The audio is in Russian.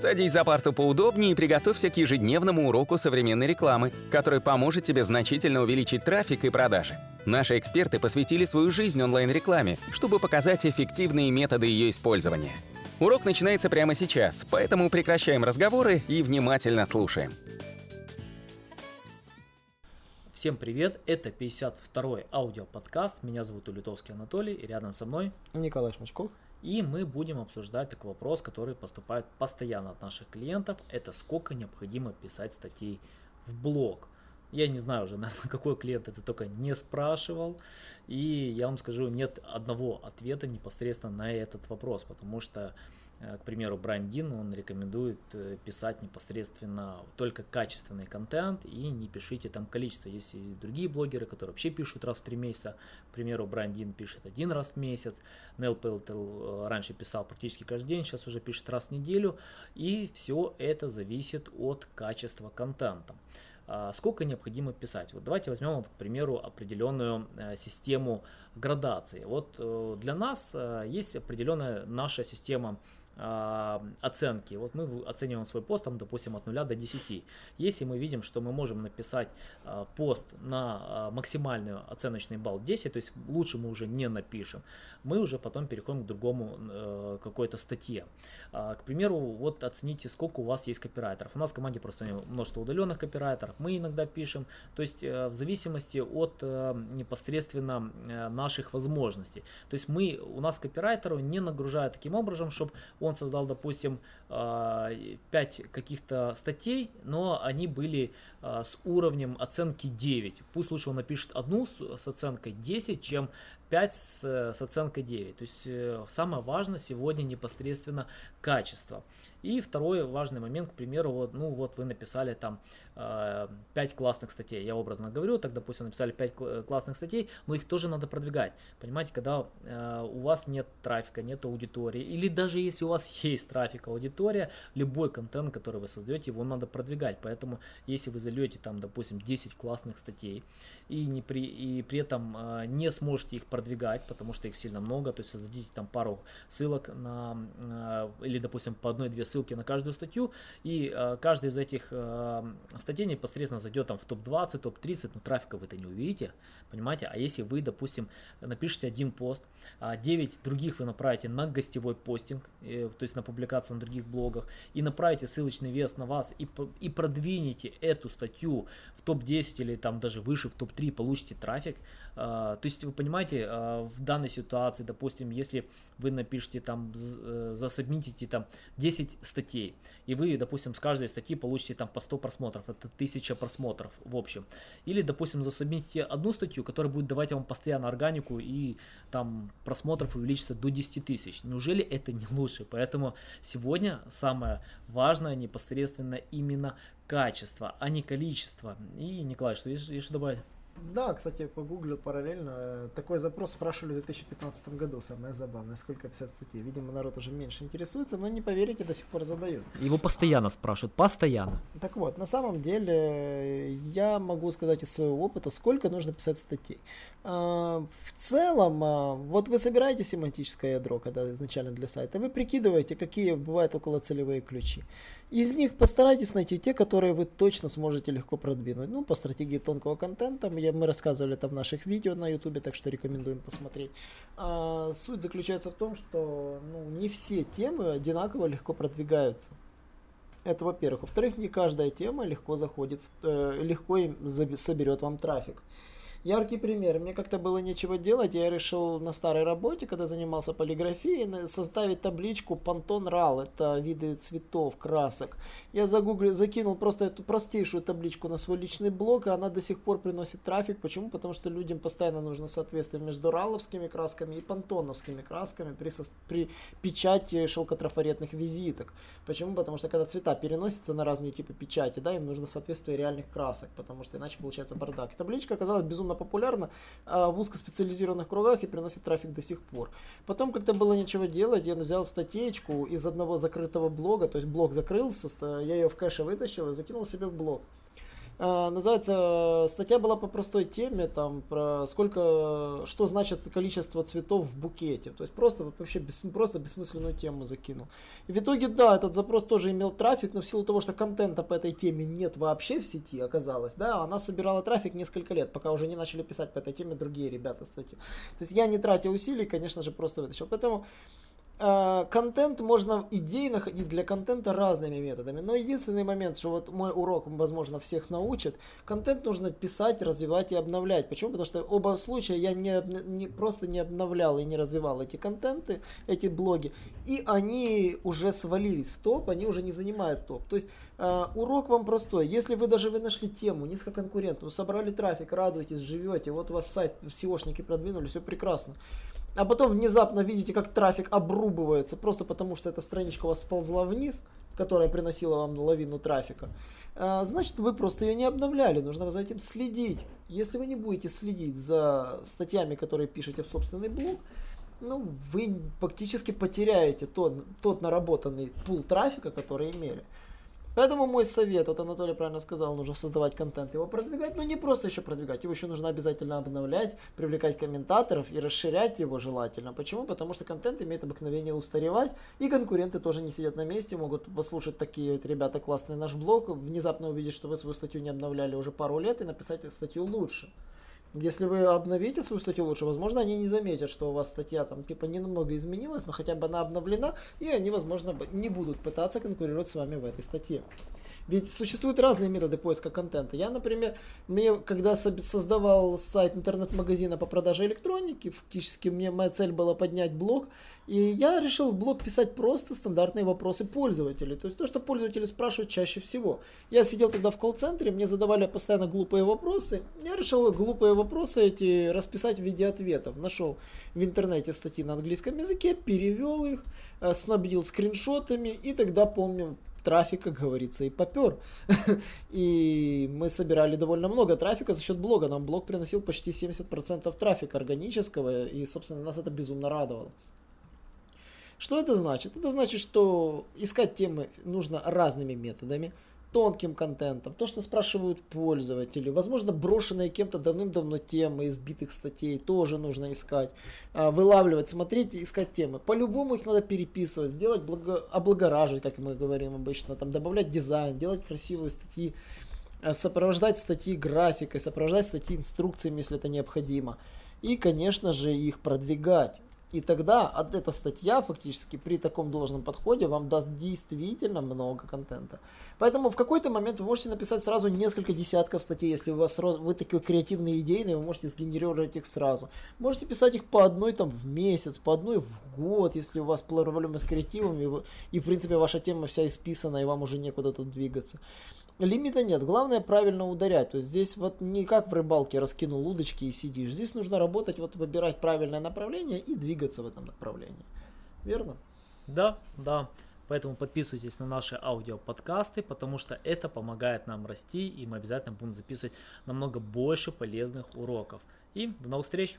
Садись за парту поудобнее и приготовься к ежедневному уроку современной рекламы, который поможет тебе значительно увеличить трафик и продажи. Наши эксперты посвятили свою жизнь онлайн-рекламе, чтобы показать эффективные методы ее использования. Урок начинается прямо сейчас, поэтому прекращаем разговоры и внимательно слушаем. Всем привет, это 52-й аудиоподкаст, меня зовут Улитовский Анатолий, и рядом со мной Николай Шмачков. И мы будем обсуждать такой вопрос, который поступает постоянно от наших клиентов, это сколько необходимо писать статей в блог. Я не знаю уже, наверное, какой клиент это только не спрашивал. И я вам скажу, нет одного ответа непосредственно на этот вопрос, потому что к примеру, Брайан Дин, он рекомендует э, писать непосредственно только качественный контент и не пишите там количество. Есть и другие блогеры, которые вообще пишут раз в три месяца. К примеру, Брайан Дин пишет один раз в месяц. Нел Пелтел раньше писал практически каждый день, сейчас уже пишет раз в неделю. И все это зависит от качества контента. А сколько необходимо писать? Вот давайте возьмем, вот, к примеру, определенную э, систему градации. Вот для нас есть определенная наша система оценки. Вот мы оцениваем свой пост, там, допустим, от 0 до 10. Если мы видим, что мы можем написать а, пост на а, максимальный оценочный балл 10, то есть лучше мы уже не напишем, мы уже потом переходим к другому э, какой-то статье. К примеру, вот оцените, сколько у вас есть копирайтеров. У нас в команде просто множество удаленных копирайтеров, мы иногда пишем, то есть э, в зависимости от э, непосредственно наших возможностей. То есть мы, у нас копирайтеру не нагружают таким образом, чтобы он создал, допустим, 5 а, каких-то статей, но они были а, с уровнем оценки 9. Пусть лучше он напишет одну с оценкой 10, чем 5 с, с оценкой 9. То есть э, самое важное сегодня непосредственно качество. И второй важный момент, к примеру, вот, ну вот вы написали там э, 5 классных статей, я образно говорю, так допустим написали 5 классных статей, но их тоже надо продвигать. Понимаете, когда э, у вас нет трафика, нет аудитории, или даже если у вас есть трафик, аудитория, любой контент, который вы создаете, его надо продвигать. Поэтому если вы зальете там, допустим, 10 классных статей и, не при, и при этом э, не сможете их продвигать, продвигать, потому что их сильно много, то есть создадите там пару ссылок на, или, допустим, по одной-две ссылки на каждую статью, и э, каждая из этих э, статей непосредственно зайдет там в топ-20, топ-30, но трафика вы это не увидите, понимаете, а если вы, допустим, напишите один пост, а 9 других вы направите на гостевой постинг, э, то есть на публикацию на других блогах, и направите ссылочный вес на вас, и, и продвинете эту статью в топ-10 или там даже выше в топ-3, получите трафик, то есть вы понимаете, Э, в данной ситуации, допустим, если вы напишите там, э, там 10 статей, и вы, допустим, с каждой статьи получите там по 100 просмотров, это 1000 просмотров в общем. Или, допустим, засобмитите одну статью, которая будет давать вам постоянно органику и там просмотров увеличится до 10 тысяч. Неужели это не лучше? Поэтому сегодня самое важное непосредственно именно качество, а не количество. И, Николай, что есть, есть добавить? Да, кстати, погуглил параллельно. Такой запрос спрашивали в 2015 году. Самое забавное, сколько писать статей. Видимо, народ уже меньше интересуется, но не поверите, до сих пор задают. Его постоянно спрашивают, постоянно. Так вот, на самом деле, я могу сказать из своего опыта, сколько нужно писать статей. А, в целом, а, вот вы собираете семантическое ядро, когда изначально для сайта, вы прикидываете, какие бывают около целевые ключи. Из них постарайтесь найти те, которые вы точно сможете легко продвинуть. Ну, по стратегии тонкого контента, мы рассказывали это в наших видео на ютубе, так что рекомендуем посмотреть. А, суть заключается в том, что ну, не все темы одинаково легко продвигаются. Это во-первых. Во-вторых, не каждая тема легко заходит, э, легко соберет вам трафик. Яркий пример. Мне как-то было нечего делать, я решил на старой работе, когда занимался полиграфией, составить табличку Pantone RAL. Это виды цветов, красок. Я загуглил, закинул просто эту простейшую табличку на свой личный блог, и она до сих пор приносит трафик. Почему? Потому что людям постоянно нужно соответствие между раловскими красками и пантоновскими красками при, со, при печати шелкотрафаретных визиток. Почему? Потому что когда цвета переносятся на разные типы печати, да, им нужно соответствие реальных красок, потому что иначе получается бардак. Табличка оказалась безумно безумно популярна а, в узкоспециализированных кругах и приносит трафик до сих пор. Потом, когда было нечего делать, я взял статейку из одного закрытого блога, то есть блог закрылся, я ее в кэше вытащил и закинул себе в блог. А, называется, статья была по простой теме, там, про сколько, что значит количество цветов в букете. То есть просто вообще без, просто бессмысленную тему закинул. И в итоге, да, этот запрос тоже имел трафик, но в силу того, что контента по этой теме нет вообще в сети, оказалось, да, она собирала трафик несколько лет, пока уже не начали писать по этой теме другие ребята статью. То есть я не тратя усилий, конечно же, просто вытащил. Поэтому контент можно идеи находить для контента разными методами. Но единственный момент, что вот мой урок, возможно, всех научит, контент нужно писать, развивать и обновлять. Почему? Потому что оба случая я не, не просто не обновлял и не развивал эти контенты, эти блоги, и они уже свалились в топ, они уже не занимают топ. То есть э, урок вам простой. Если вы даже вы нашли тему низкоконкурентную, собрали трафик, радуетесь, живете, вот у вас сайт SEOшники продвинули, все прекрасно а потом внезапно видите, как трафик обрубывается, просто потому что эта страничка у вас сползла вниз, которая приносила вам лавину трафика, а, значит вы просто ее не обновляли, нужно за этим следить. Если вы не будете следить за статьями, которые пишете в собственный блог, ну, вы фактически потеряете тот, тот наработанный пул трафика, который имели. Поэтому мой совет, вот Анатолий правильно сказал, нужно создавать контент, его продвигать, но не просто еще продвигать, его еще нужно обязательно обновлять, привлекать комментаторов и расширять его желательно. Почему? Потому что контент имеет обыкновение устаревать, и конкуренты тоже не сидят на месте, могут послушать такие вот ребята классный наш блог, внезапно увидеть, что вы свою статью не обновляли уже пару лет и написать статью лучше. Если вы обновите свою статью лучше, возможно, они не заметят, что у вас статья там типа не немного изменилась, но хотя бы она обновлена, и они, возможно, не будут пытаться конкурировать с вами в этой статье. Ведь существуют разные методы поиска контента. Я, например, мне, когда создавал сайт интернет-магазина по продаже электроники, фактически мне моя цель была поднять блог, и я решил в блог писать просто стандартные вопросы пользователей. То есть то, что пользователи спрашивают чаще всего. Я сидел тогда в колл-центре, мне задавали постоянно глупые вопросы. Я решил глупые вопросы эти расписать в виде ответов. Нашел в интернете статьи на английском языке, перевел их, э, снабдил скриншотами, и тогда, помню, трафик, как говорится, и попер. и мы собирали довольно много трафика за счет блога. Нам блог приносил почти 70% трафика органического, и, собственно, нас это безумно радовало. Что это значит? Это значит, что искать темы нужно разными методами – тонким контентом, то, что спрашивают пользователи, возможно, брошенные кем-то давным-давно темы избитых статей, тоже нужно искать, а, вылавливать, смотреть искать темы. По-любому их надо переписывать, сделать, благо, облагораживать, как мы говорим обычно, там, добавлять дизайн, делать красивые статьи, а, сопровождать статьи графикой, сопровождать статьи инструкциями, если это необходимо. И, конечно же, их продвигать. И тогда эта статья фактически при таком должном подходе вам даст действительно много контента. Поэтому в какой-то момент вы можете написать сразу несколько десятков статей, если у вас вы такие креативные идейные, вы можете сгенерировать их сразу. Можете писать их по одной там в месяц, по одной в год, если у вас проблемы с креативом и, и в принципе ваша тема вся исписана и вам уже некуда тут двигаться. Лимита нет, главное правильно ударять. То есть здесь вот не как в рыбалке раскинул удочки и сидишь. Здесь нужно работать, вот выбирать правильное направление и двигаться в этом направлении. Верно? Да, да. Поэтому подписывайтесь на наши аудиоподкасты, потому что это помогает нам расти, и мы обязательно будем записывать намного больше полезных уроков. И до новых встреч!